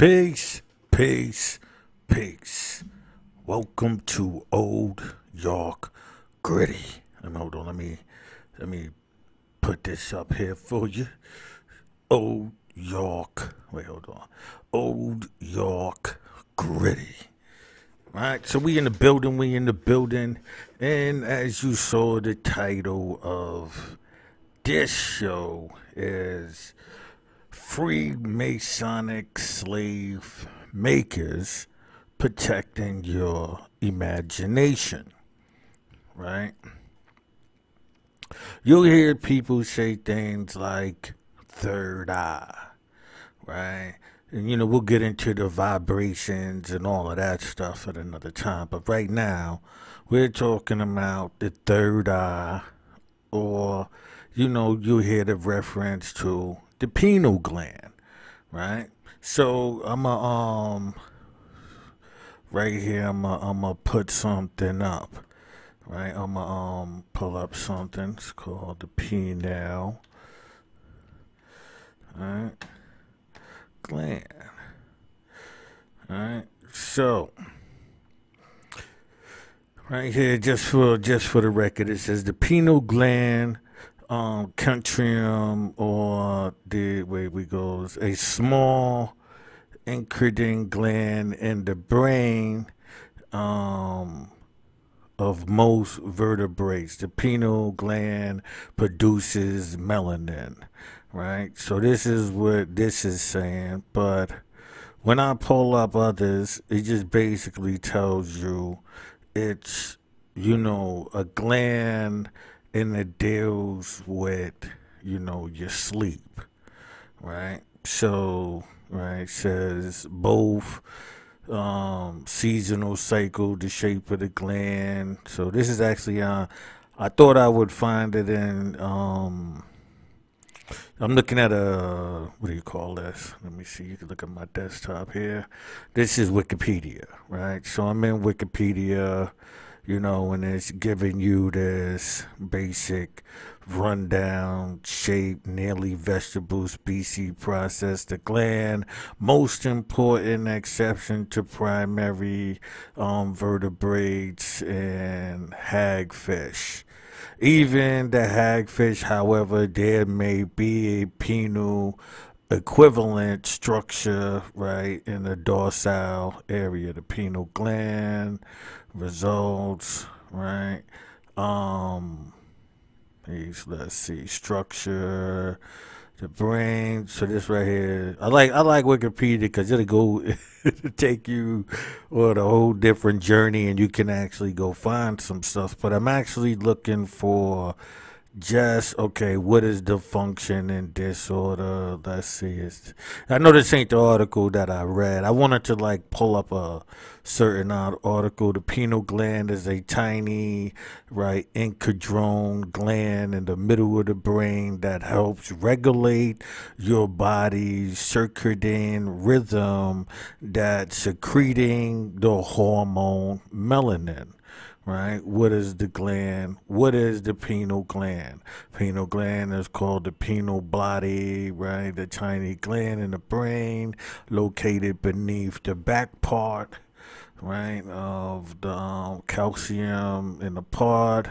Peace, peace, peace. Welcome to Old York Gritty. Me hold on. Let me let me put this up here for you. Old York. Wait, hold on. Old York Gritty. All right, so we in the building. We in the building, and as you saw, the title of this show is Freemasonic Slave Makers Protecting Your Imagination. Right? You'll hear people say things like third eye. Right? And you know, we'll get into the vibrations and all of that stuff at another time. But right now, we're talking about the third eye, or, you know, you'll hear the reference to the pineal gland, right? So I'm a um right here I'm a, I'm gonna put something up, right? I'm gonna um pull up something. It's called the pineal, right? Gland, right? So right here, just for just for the record, it says the pineal gland um, Centrium or the way we goes a small incretin gland in the brain um, of most vertebrates. The pineal gland produces melanin, right? So this is what this is saying. But when I pull up others, it just basically tells you it's you know a gland and it deals with you know your sleep right so right says both um seasonal cycle the shape of the gland so this is actually uh i thought i would find it in um I'm looking at a what do you call this? Let me see. You can look at my desktop here. This is Wikipedia, right? So I'm in Wikipedia you know, and it's giving you this basic rundown shape, nearly vegetable species process. The gland, most important exception to primary um, vertebrates and hagfish. Even the hagfish, however, there may be a pineal equivalent structure, right, in the dorsal area, the pineal gland results, right? Um, let's see, structure, the brain. So this right here, I like I like Wikipedia because it'll go take you on a whole different journey, and you can actually go find some stuff. But I'm actually looking for just okay what is the function and disorder? Let's see it's, i know this ain't the article that i read. I wanted to like pull up a certain article. The pineal gland is a tiny right endocrine gland in the middle of the brain that helps regulate your body's circadian rhythm that's secreting the hormone melanin right? What is the gland? What is the pineal gland? Pineal gland is called the pineal body, right? The tiny gland in the brain located beneath the back part, right, of the um, calcium in the part.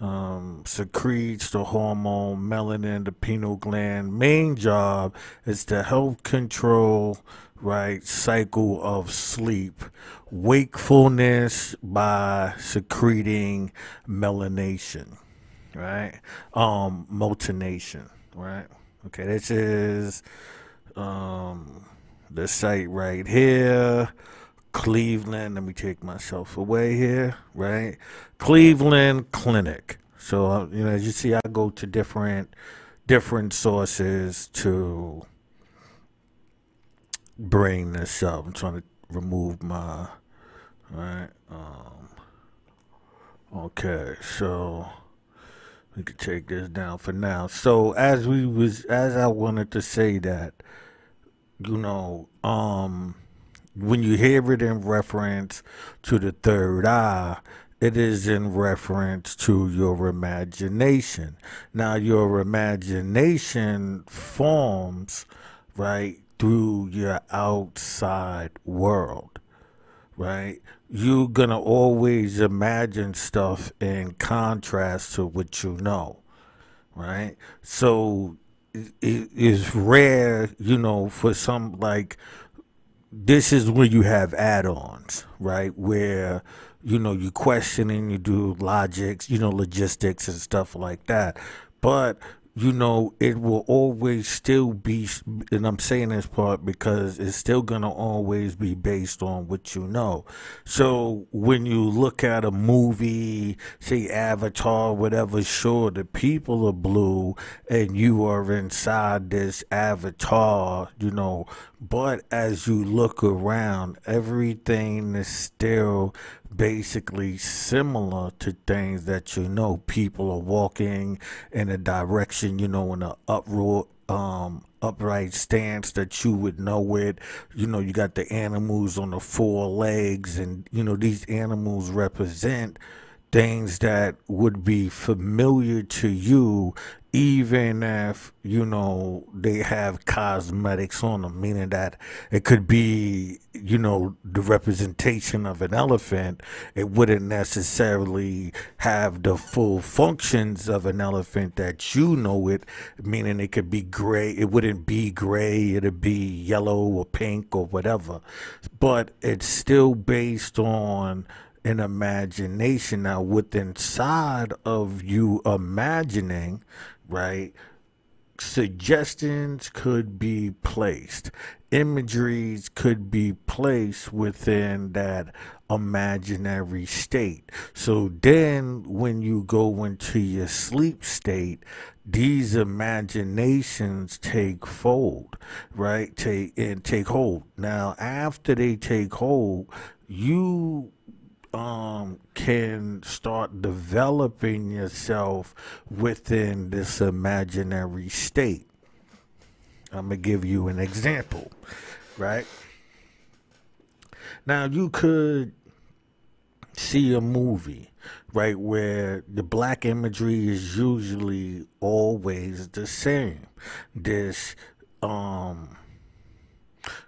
Um, secretes the hormone melanin. The pineal gland main job is to help control right cycle of sleep. Wakefulness by secreting melanation right? Um motination right? Okay this is um the site right here cleveland let me take myself away here right? Cleveland clinic. So uh, you know as you see i go to different different sources to bring this up. I'm trying to remove my right. Um, okay, so we can take this down for now. So as we was as I wanted to say that, you know, um, when you hear it in reference to the third eye, it is in reference to your imagination. Now, your imagination forms, right, through your outside world, right? You're gonna always imagine stuff in contrast to what you know, right? So it is rare, you know, for some like this is when you have add-ons, right? Where you know you questioning, you do logics, you know, logistics and stuff like that. But you know, it will always still be, and I'm saying this part because it's still going to always be based on what you know. So when you look at a movie, say Avatar, whatever, sure, the people are blue and you are inside this avatar, you know, but as you look around, everything is still basically similar to things that you know. People are walking in a direction, you know, in an uproar, um, upright stance that you would know it. You know, you got the animals on the four legs, and you know these animals represent things that would be familiar to you even if you know they have cosmetics on them meaning that it could be you know the representation of an elephant it wouldn't necessarily have the full functions of an elephant that you know it meaning it could be gray it wouldn't be gray it'd be yellow or pink or whatever but it's still based on an imagination. Now, within inside of you imagining, right, suggestions could be placed, imageries could be placed within that imaginary state. So then, when you go into your sleep state, these imaginations take fold, right? Take and take hold. Now, after they take hold, you um, can start developing yourself within this imaginary state. I'm going to give you an example, right? Now, you could see a movie, right, where the black imagery is usually always the same. This, um,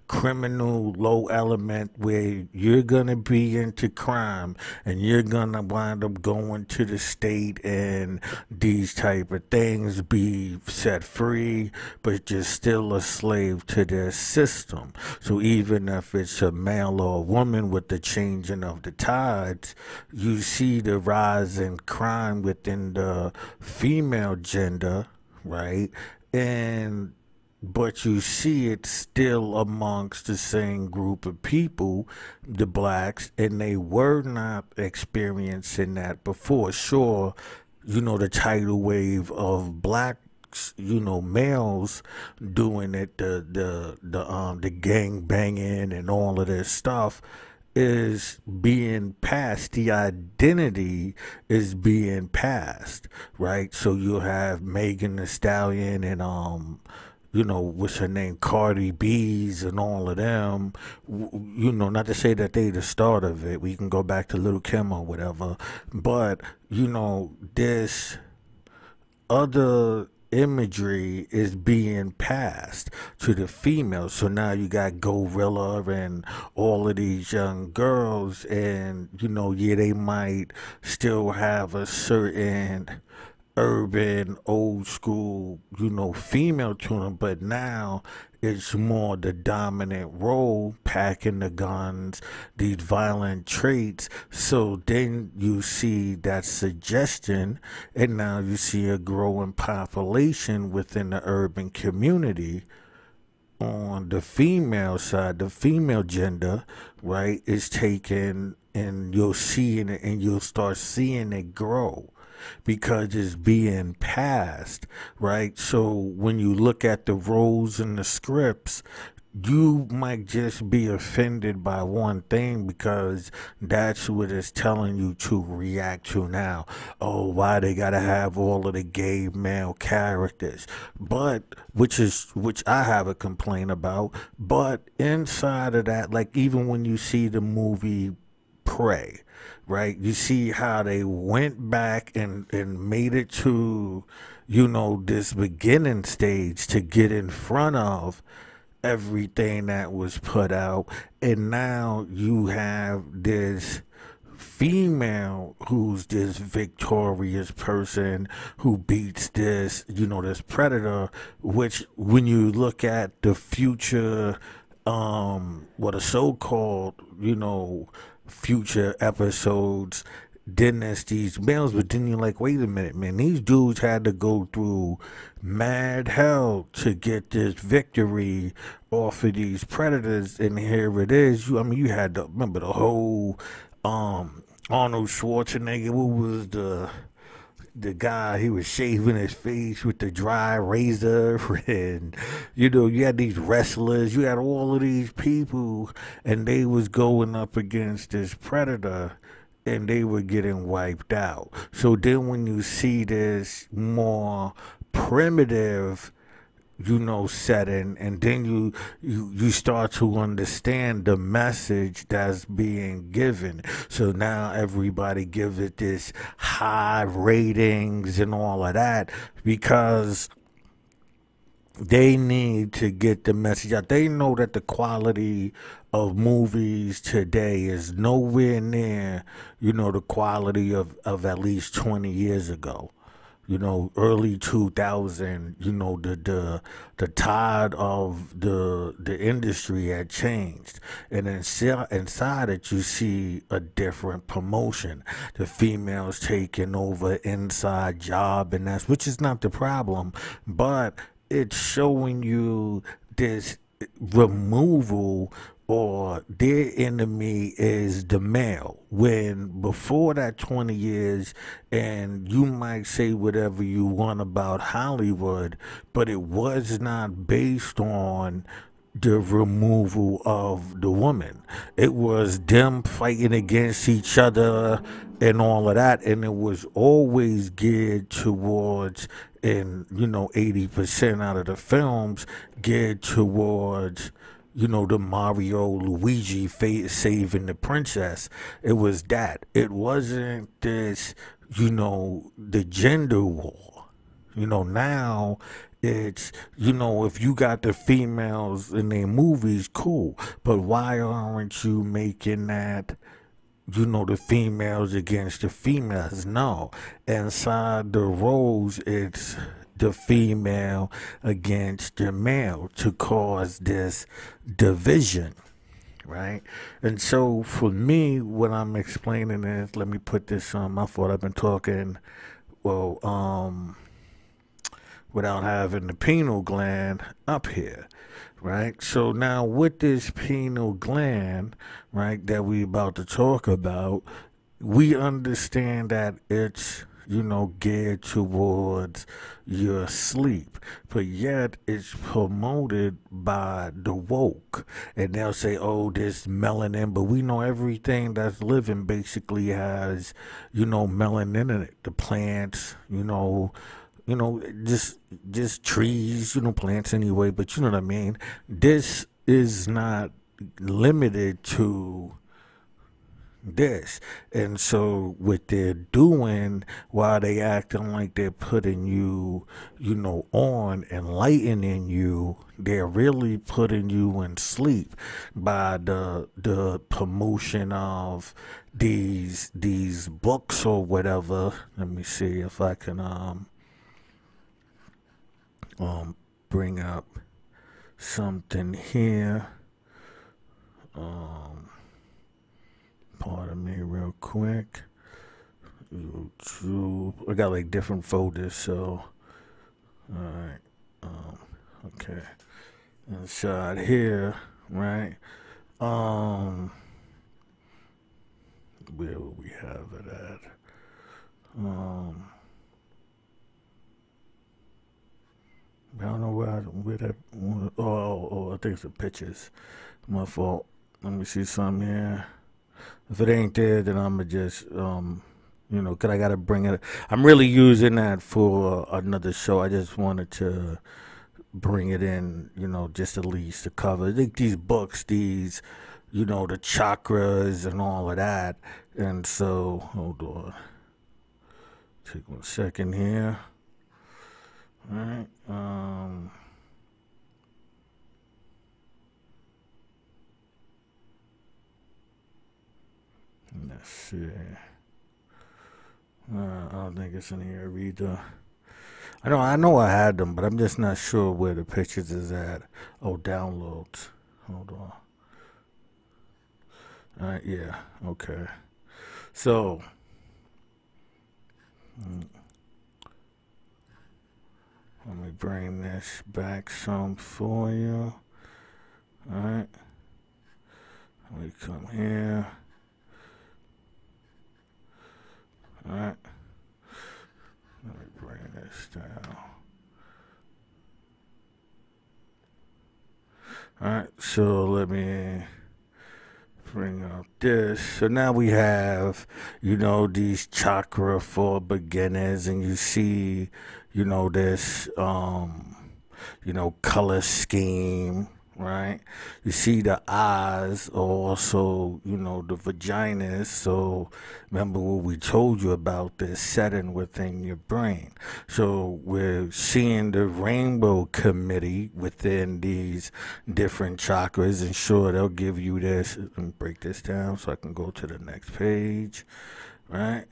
criminal low element where you're going to be into crime and you're going to wind up going to the state and these type of things be set free but you're still a slave to their system. So even if it's a male or a woman with the changing of the tides you see the rise in crime within the female gender right? And but you see it still amongst the same group of people, the blacks, and they were not experiencing that before. Sure, you know, the tidal wave of blacks, you know, males doing it, the the the um the gang banging and all of this stuff is being passed. The identity is being passed, right? So you have Megan Thee Stallion and um you know, what's her name, Cardi B's and all of them, you know, not to say that they the start of it. We can go back to Little Kim or whatever, but you know, this other imagery is being passed to the females. So now you got GloRilla and all of these young girls, and you know, yeah, they might still have a certain urban, old school, you know, female tuner, but now it's more the dominant role, packing the guns, these violent traits. So then you see that suggestion, and now you see a growing population within the urban community on the female side, the female gender, right, is taken and you'll see it and you'll start seeing it grow because it's being passed, right? So when you look at the roles and the scripts, you might just be offended by one thing because that's what it's telling you to react to now. Oh, why they gotta have all of the gay male characters? But which is which I have a complaint about. But inside of that, like even when you see the movie Prey, right? You see how they went back and, and made it to, you know, this beginning stage to get in front of everything that was put out, and now you have this female who's this victorious person who beats this, you know, this predator, which when you look at the future, um, what a so called, you know, future episodes, there's these males, but then you're like, wait a minute, man, these dudes had to go through mad hell to get this victory off of these predators, and here it is. You, I mean, you had to remember the whole um, Arnold Schwarzenegger, what was the the guy he was shaving his face with the dry razor and you know you had these wrestlers you had all of these people and they was going up against this predator and they were getting wiped out. So then when you see this more primitive you know setting and then you you you start to understand the message that's being given. So now everybody gives it this high ratings and all of that because they need to get the message out. They know that the quality of movies today is nowhere near you know the quality of of at least 20 years ago you know, early 2000, you know, the the the tide of the the industry had changed, and inside inside it, you see a different promotion. The females taking over inside job, and that's which is not the problem, but it's showing you this removal or their enemy is the male. When before that 20 years, and you might say whatever you want about Hollywood, but it was not based on the removal of the woman. It was them fighting against each other and all of that, and it was always geared towards, and you know, 80% out of the films geared towards you know, the Mario Luigi saving the princess. It was that. It wasn't this, you know, the gender war. You know, now it's, you know, if you got the females in their movies, cool. But why aren't you making that? you know, the females against the females. No. Inside the roles, it's the female against the male to cause this division right? And so for me, what I'm explaining is, let me put this on my thought. I've been talking, well, um, without having the pineal gland up here, right? So now with this pineal gland, right, that we about to talk about, we understand that it's you know, geared towards your sleep. But yet it's promoted by the woke. And they'll say, oh, this melanin. But we know everything that's living basically has, you know, melanin in it. The plants, you know, you know, just just trees, you know, plants anyway, but you know what I mean? This is not limited to this. And so what they're doing while they acting like they're putting you, you know, on, enlightening you, they're really putting you in sleep by the the promotion of these these books or whatever. Let me see if I can um um bring up something here. Um Pardon me, real quick. YouTube. I got like different folders, so. Alright. Um, okay. Inside here, right? Um. Where will we have it at? Um. I don't know where I, where that. Oh, oh, I think it's the pictures. My fault. Let me see some here. If it ain't there, then I'ma just um, you know, cause I gotta bring it. I'm really using that for another show. I just wanted to bring it in, you know, just at least to cover. Think these books, these, you know, the chakras and all of that. And so, hold on. Take one second here. All right. Um. Let's see. Uh, I don't think it's in here either. I know I know I had them, but I'm just not sure where the pictures is at. Oh, downloads. Hold on. All right, yeah, okay. So, mm, let me bring this back some for you. All right. Let me come here. All right. Let me bring this down. All right, so let me bring up this. So now we have, you know, these chakra for beginners, and you see, you know, this, um, you know, color scheme right? You see the eyes also, you know, the vaginas. So remember what we told you about this setting within your brain. So we're seeing the rainbow committee within these different chakras and sure they'll give you this. Let me break this down so I can go to the next page, right?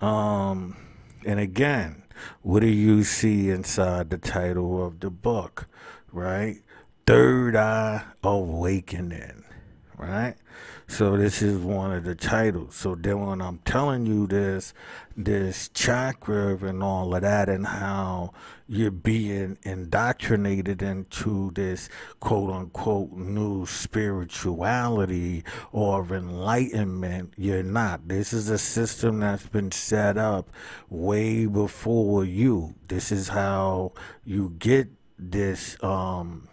Um, and again, what do you see inside the title of the book, right? Third eye awakening, right? So this is one of the titles. So then when I'm telling you this, this chakra and all of that and how you're being indoctrinated into this quote unquote new spirituality or enlightenment, you're not. This is a system that's been set up way before you. This is how you get this um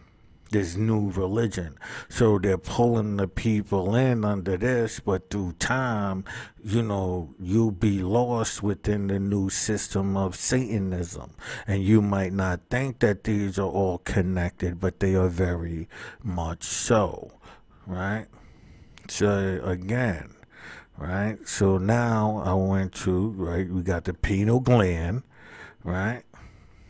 this new religion. So they're pulling the people in under this, but through time, you know, you'll be lost within the new system of Satanism. And you might not think that these are all connected, but they are very much so, right? So again, right? So now I went to, right, we got the pineal gland, right?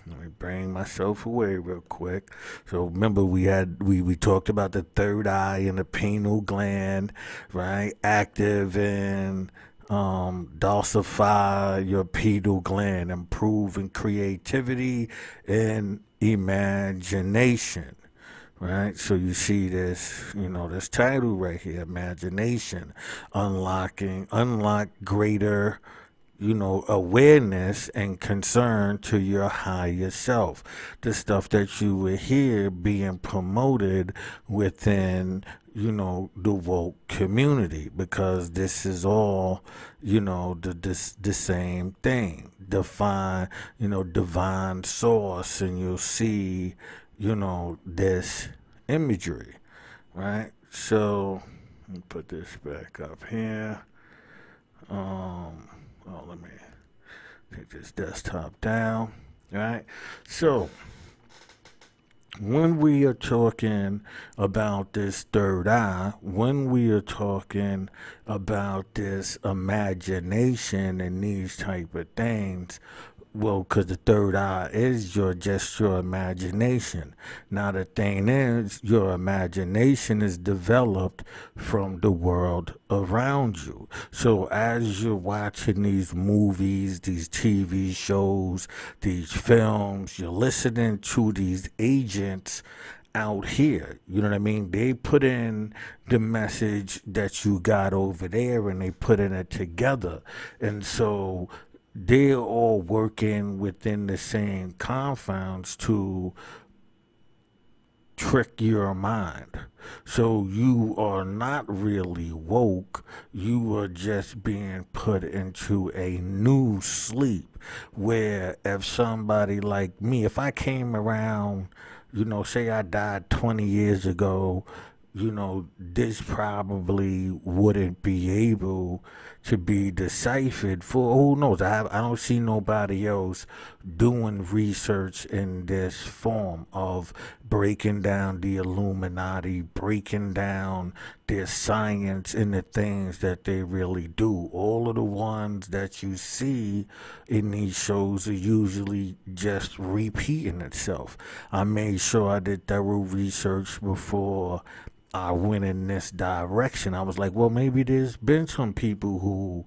Let me bring myself away real quick. So remember we had we, we talked about the third eye and the pineal gland, right? Active and um, decalcify your pineal gland, improving creativity and imagination. Right, so you see this, you know, this title right here, imagination, unlocking, unlock greater you know, awareness and concern to your higher self. The stuff that you will hear being promoted within, you know, the woke community because this is all, you know, the this the same thing. Define, you know, divine source and you'll see, you know, this imagery. Right? So put this back up here. Um Oh, let me take this desktop down. All right. So, when we are talking about this third eye, when we are talking about this imagination and these type of things, well, because the third eye is your just your imagination. Now the thing is, your imagination is developed from the world around you. So as you're watching these movies, these TV shows, these films, you're listening to these agents out here. You know what I mean? They put in the message that you got over there and they put in it together. And so they're all working within the same confounds to trick your mind. So you are not really woke. You are just being put into a new sleep where if somebody like me, if I came around, you know, say I died 20 years ago, you know, this probably wouldn't be able to be deciphered for who knows. I I don't see nobody else doing research in this form of breaking down the Illuminati, breaking down their science and the things that they really do. All of the ones that you see in these shows are usually just repeating itself. I made sure I did thorough research before I went in this direction. I was like, well, maybe there's been some people who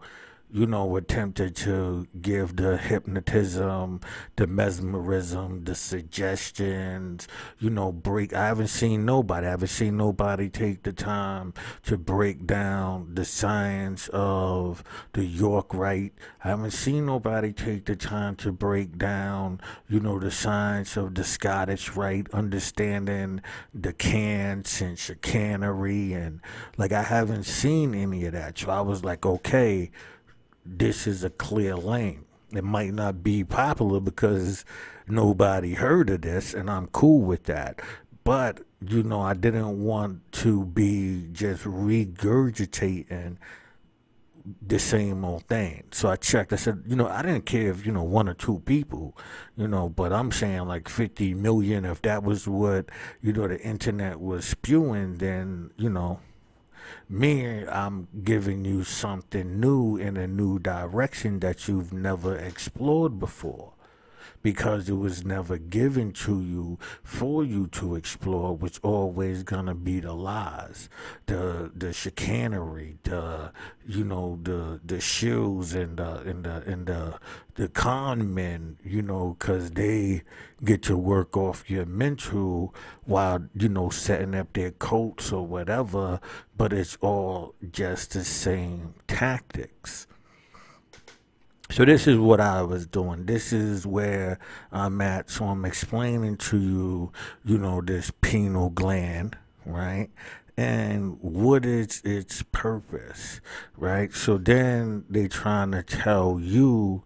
you know, attempted to give the hypnotism, the mesmerism, the suggestions, you know, break. I haven't seen nobody, I haven't seen nobody take the time to break down the science of the York Rite. I haven't seen nobody take the time to break down, you know, the science of the Scottish Rite, understanding the cants and chicanery. And like, I haven't seen any of that. So I was like, okay this is a clear lane. It might not be popular because nobody heard of this, and I'm cool with that. But, you know, I didn't want to be just regurgitating the same old thing. So I checked. I said, you know, I didn't care if, you know, one or two people, you know, but I'm saying like 50 million. If that was what, you know, the internet was spewing, then, you know, me, I'm giving you something new in a new direction that you've never explored before because it was never given to you for you to explore, which always gonna be the lies, the the chicanery, the you know the the shills and the and the and the the con men, you know, cause they get to work off your mental while you know setting up their coats or whatever, but it's all just the same tactics. So this is what I was doing. This is where I'm at. So I'm explaining to you, you know, this pineal gland, right? And what is its purpose, right? So then they trying to tell you,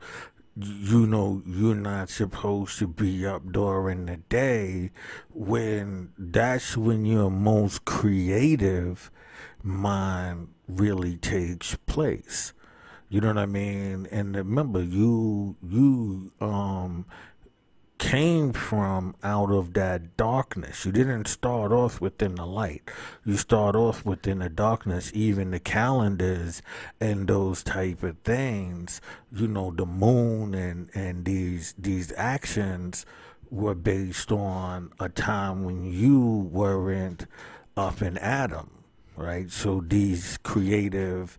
you know, you're not supposed to be up during the day when that's when your most creative mind really takes place you know what I mean? And remember, you you um came from out of that darkness. You didn't start off within the light. You start off within the darkness. Even the calendars and those type of things. You know, the moon and and these these actions were based on a time when you weren't up in Adam, right? So these creative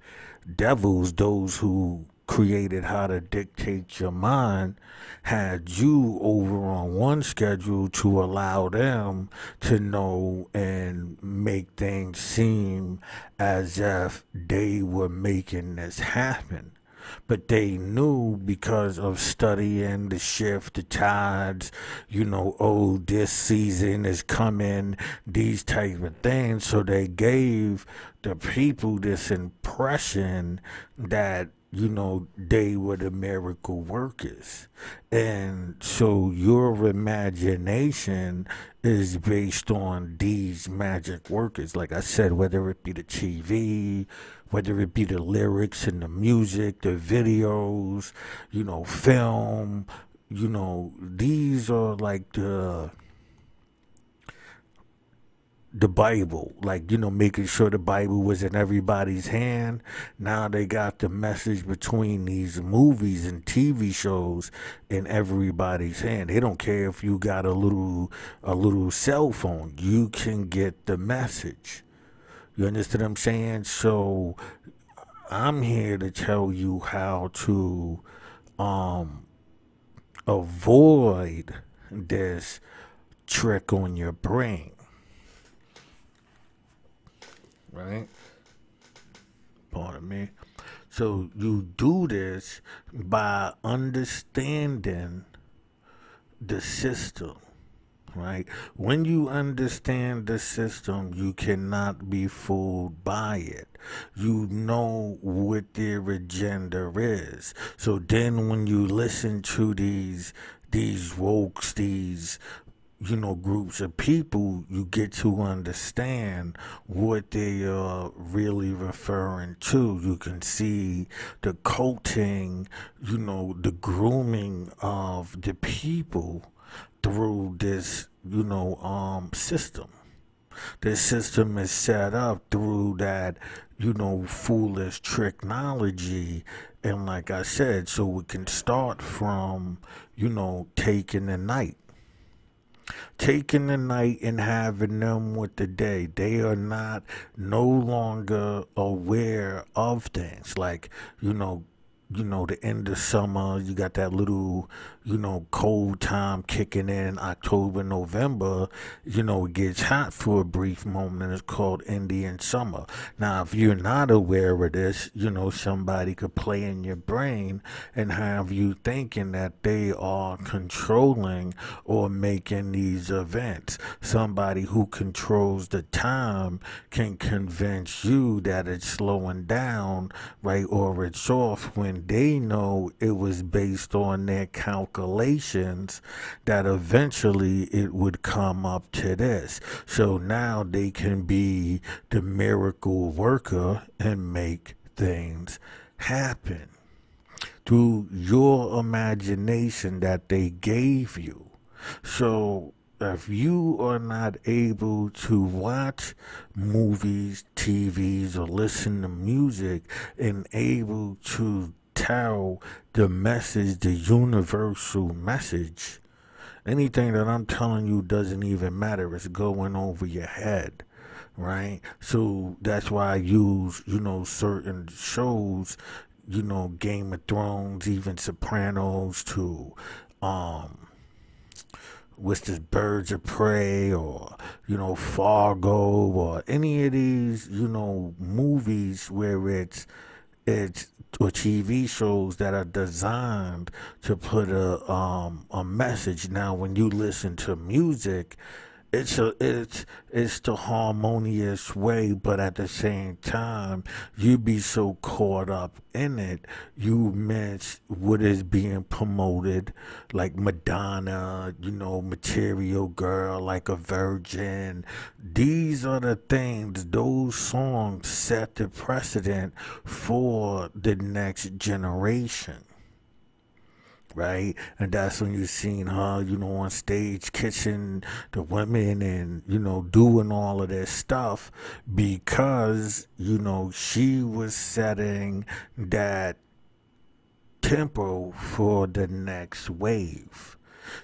devils, those who created how to dictate your mind, had you over on one schedule to allow them to know and make things seem as if they were making this happen but they knew because of studying the shift, the tides, you know, oh, this season is coming, these type of things. So they gave the people this impression that you know, they were the miracle workers. And so your imagination is based on these magic workers. Like I said, whether it be the TV, whether it be the lyrics and the music, the videos, you know, film, you know, these are like the the Bible, like, you know, making sure the Bible was in everybody's hand. Now they got the message between these movies and TV shows in everybody's hand. They don't care if you got a little a little cell phone. You can get the message. You understand what I'm saying? So I'm here to tell you how to um avoid this trick on your brain right? Pardon me. So you do this by understanding the system, right? When you understand the system, you cannot be fooled by it. You know what their agenda is. So then when you listen to these these wokes, these you know, groups of people, you get to understand what they are really referring to. You can see the coating, you know, the grooming of the people through this, you know, um, system. This system is set up through that, you know, foolish technology. And like I said, so we can start from, you know, taking the night taking the night and having them with the day. They are not no longer aware of things. Like, you know, you know, the end of summer, you got that little, you know, cold time kicking in October, November, you know, it gets hot for a brief moment and it's called Indian summer. Now, if you're not aware of this, you know, somebody could play in your brain and have you thinking that they are controlling or making these events. Somebody who controls the time can convince you that it's slowing down, right, or it's off when they know it was based on their calculations that eventually it would come up to this. So now they can be the miracle worker and make things happen through your imagination that they gave you. So if you are not able to watch movies, TVs, or listen to music and able to tell the message, the universal message, anything that I'm telling you doesn't even matter. It's going over your head, right? So that's why I use, you know, certain shows, you know, Game of Thrones, even Sopranos, to, um, what's this Birds of Prey or you know Fargo or any of these you know movies where it's it's or TV shows that are designed to put a um, a message. Now, when you listen to music, it's a it's it's the harmonious way, but at the same time, you be so caught up in it, you miss what is being promoted, like Madonna, you know, Material Girl, like a Virgin. These are the things; those songs set the precedent for the next generation right? And that's when you seen her, you know, on stage kissing the women and, you know, doing all of this stuff because, you know, she was setting that tempo for the next wave.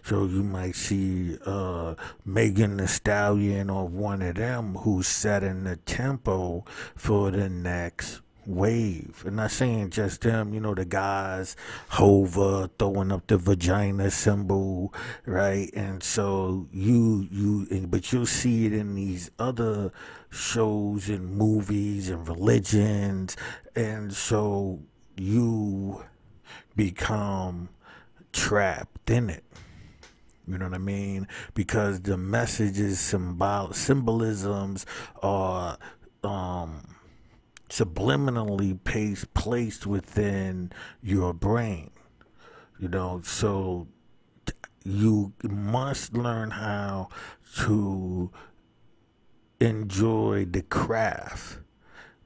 So you might see uh, Megan Thee Stallion or one of them who's setting the tempo for the next wave. And not saying just them, you know, the guys, Hova throwing up the vagina symbol, right? And so you, you, but you'll see it in these other shows and movies and religions. And so you become trapped in it. You know what I mean? Because the messages, symbol, symbolisms are, um, subliminally placed within your brain. You know, so you must learn how to enjoy the craft,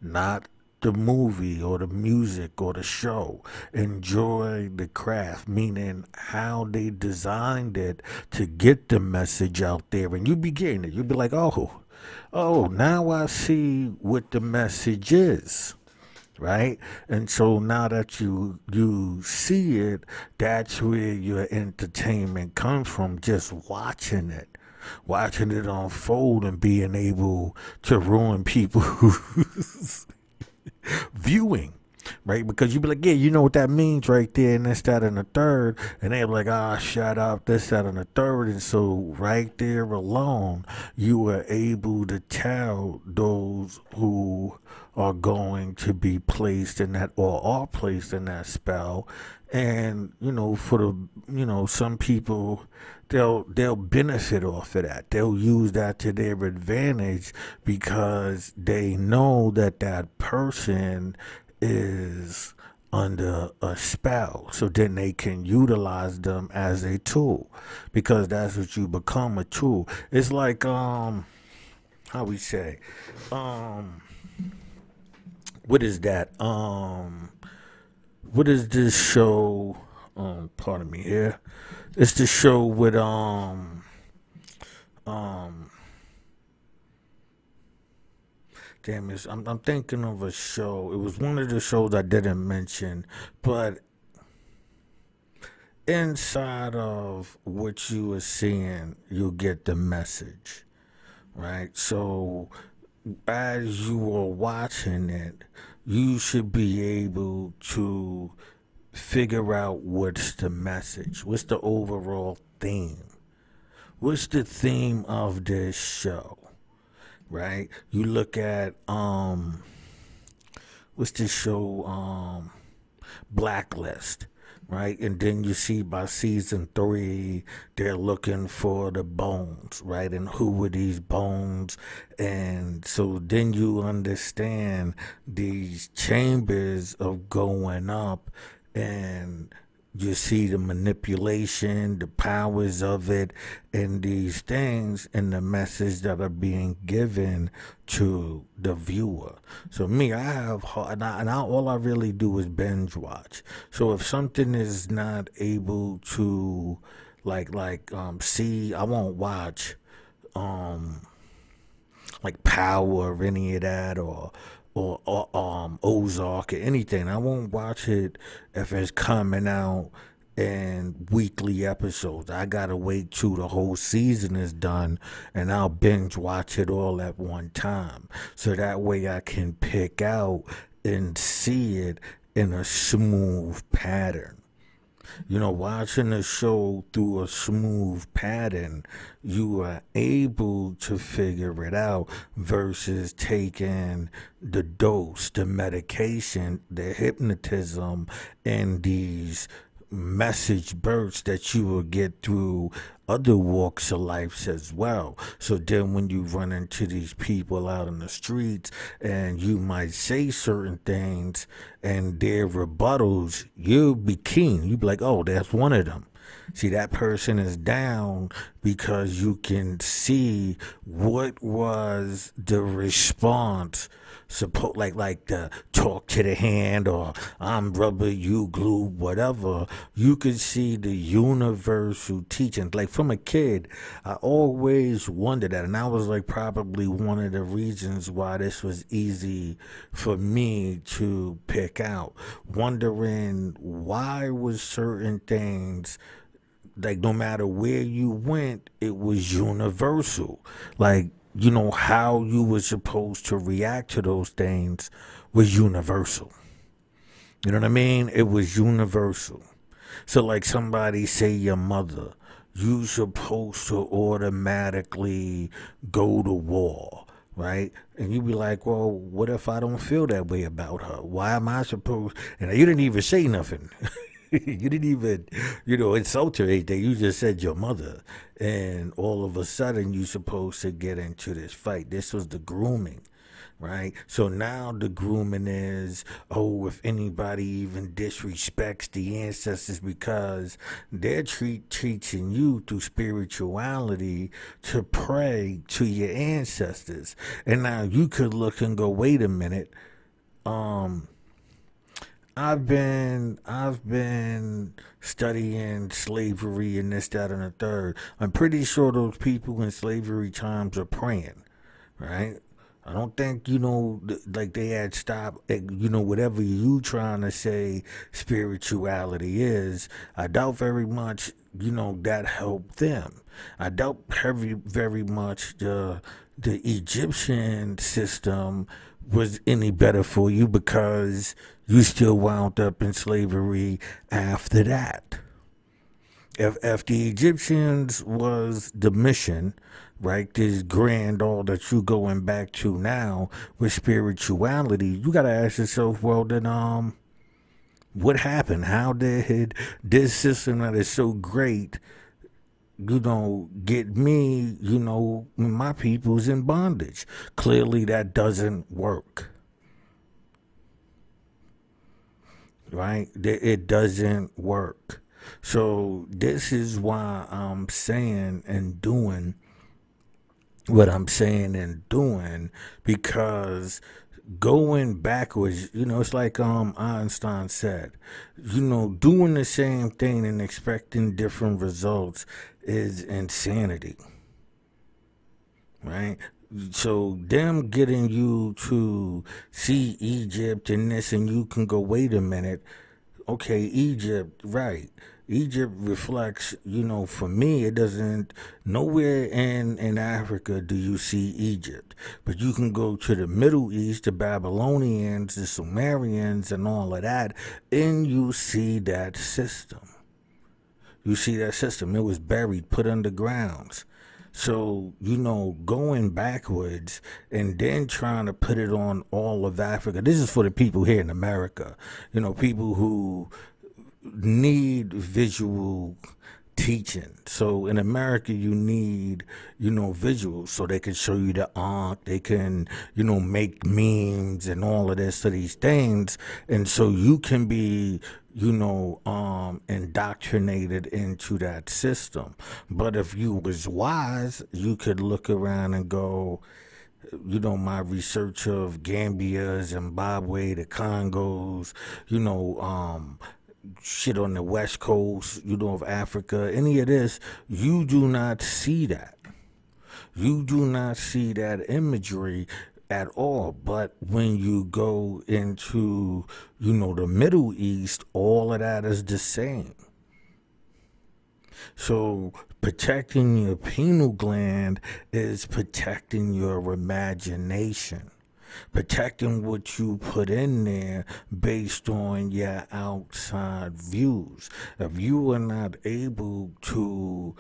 not the movie or the music or the show. Enjoy the craft, meaning how they designed it to get the message out there. And you be getting it. You'll be like, oh, oh, now I see what the message is. Right? And so now that you you see it, that's where your entertainment comes from, just watching it. Watching it unfold and being able to ruin people's viewing right? Because you be like, yeah, you know what that means right there, and this, that, and the third. And they're like, ah, oh, shut up, this, that, and the third. And so right there alone, you are able to tell those who are going to be placed in that or are placed in that spell. And, you know, for the, you know, some people, they'll they'll benefit off of that. They'll use that to their advantage because they know that that person is under a spell so then they can utilize them as a tool because that's what you become a tool. It's like um how we say um what is that? Um what is this show? Um pardon me here it's the show with um um Damn it! I'm, I'm thinking of a show. It was one of the shows I didn't mention, but inside of what you were seeing, you get the message, right? So as you are watching it, you should be able to figure out what's the message, what's the overall theme, what's the theme of this show right? You look at um what's this show um Blacklist, right? And then you see by season three, they're looking for the bones, right? And who were these bones? And so then you understand these chambers of going up and you see the manipulation, the powers of it, and these things, and the message that are being given to the viewer. So me, I have, and, I, and I, all I really do is binge watch. So if something is not able to, like, like, um, see, I won't watch, um, like Power or any of that, or or, or um Ozark or anything. I won't watch it if it's coming out in weekly episodes. I gotta wait till the whole season is done and I'll binge watch it all at one time. So that way I can pick out and see it in a smooth pattern. You know, watching a show through a smooth pattern, you are able to figure it out versus taking the dose, the medication, the hypnotism, and these message birds that you will get through other walks of life as well. So then when you run into these people out in the streets and you might say certain things and their rebuttals, you'll be keen. You'll be like, oh, that's one of them. See, that person is down because you can see what was the response support like like the talk to the hand or I'm rubber, you glue, whatever. You could see the universal teachings. Like from a kid, I always wondered that, and that was like probably one of the reasons why this was easy for me to pick out. Wondering why was certain things like no matter where you went, it was universal. Like you know, how you were supposed to react to those things was universal. You know what I mean? It was universal. So, like somebody say your mother, you supposed to automatically go to war, right? And you be like, well, what if I don't feel that way about her? Why am I supposed? And you didn't even say nothing. you didn't even, you know, insult her anything. You just said your mother. And all of a sudden, you're supposed to get into this fight. This was the grooming right? So now the grooming is, oh, if anybody even disrespects the ancestors because they're treat, teaching you through spirituality to pray to your ancestors. And now you could look and go, wait a minute, um, I've been I've been studying slavery and this, that, and the third. I'm pretty sure those people in slavery times are praying, right? I don't think you know like they had stopped eh, you know whatever you trying to say spirituality is. I doubt very much you know that helped them. I doubt very very much the the Egyptian system was any better for you because you still wound up in slavery after that. If, if the Egyptians was the mission, right, this grand all that you going back to now with spirituality, you got to ask yourself, well, then, um, what happened? How did this system that is so great you know, get me, you know, my people's in bondage. Clearly that doesn't work. right? It doesn't work. So this is why I'm saying and doing what I'm saying and doing because going backwards, you know, it's like um Einstein said, you know, doing the same thing and expecting different results is insanity. Right? So them getting you to see Egypt and this and you can go, wait a minute, okay, Egypt, right. Egypt reflects, you know, for me, it doesn't, nowhere in, in Africa do you see Egypt. But you can go to the Middle East, the Babylonians, the Sumerians, and all of that, and you see that system. You see that system. It was buried, put underground. So, you know, going backwards and then trying to put it on all of Africa. This is for the people here in America. You know, people who need visual teaching. So in America, you need, you know, visuals so they can show you the art. They can, you know, make memes and all of this, of these things. And so you can be, you know, um, indoctrinated into that system. But if you was wise, you could look around and go, you know, my research of Gambia, Zimbabwe, the Congos, you know, um, shit on the west coast, you know, of Africa, any of this, you do not see that. You do not see that imagery at all. But when you go into, you know, the Middle East, all of that is the same. So protecting your pineal gland is protecting your imagination protecting what you put in there based on your outside views. If you are not able to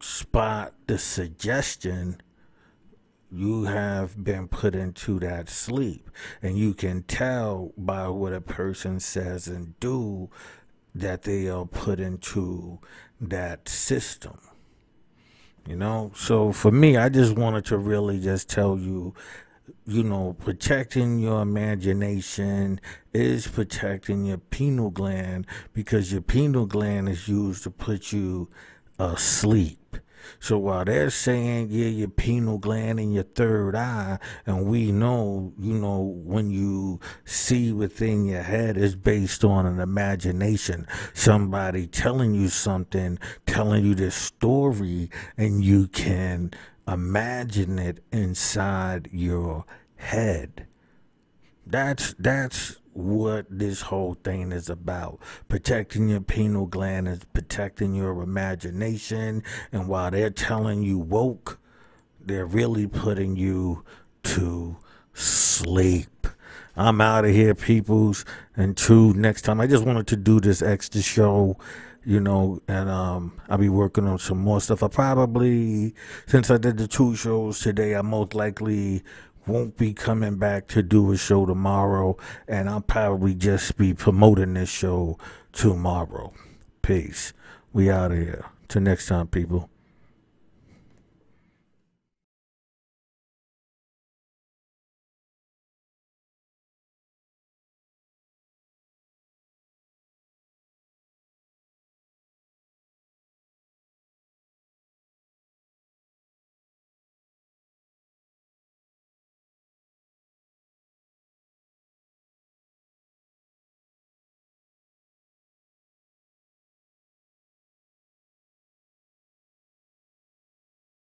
spot the suggestion, you have been put into that sleep. And you can tell by what a person says and do that they are put into that system. You know, so for me, I just wanted to really just tell you you know, protecting your imagination is protecting your pineal gland because your pineal gland is used to put you asleep. So while they're saying, yeah, your pineal gland and your third eye, and we know, you know, when you see within your head is based on an imagination, somebody telling you something, telling you this story, and you can imagine it inside your head. That's that's what this whole thing is about. Protecting your pineal gland is protecting your imagination. And while they're telling you woke, they're really putting you to sleep. I'm out of here, peoples. and Until next time, I just wanted to do this extra show you know, and um, I'll be working on some more stuff. I probably, since I did the two shows today, I most likely won't be coming back to do a show tomorrow, and I'll probably just be promoting this show tomorrow. Peace. We out of here. Till next time, people.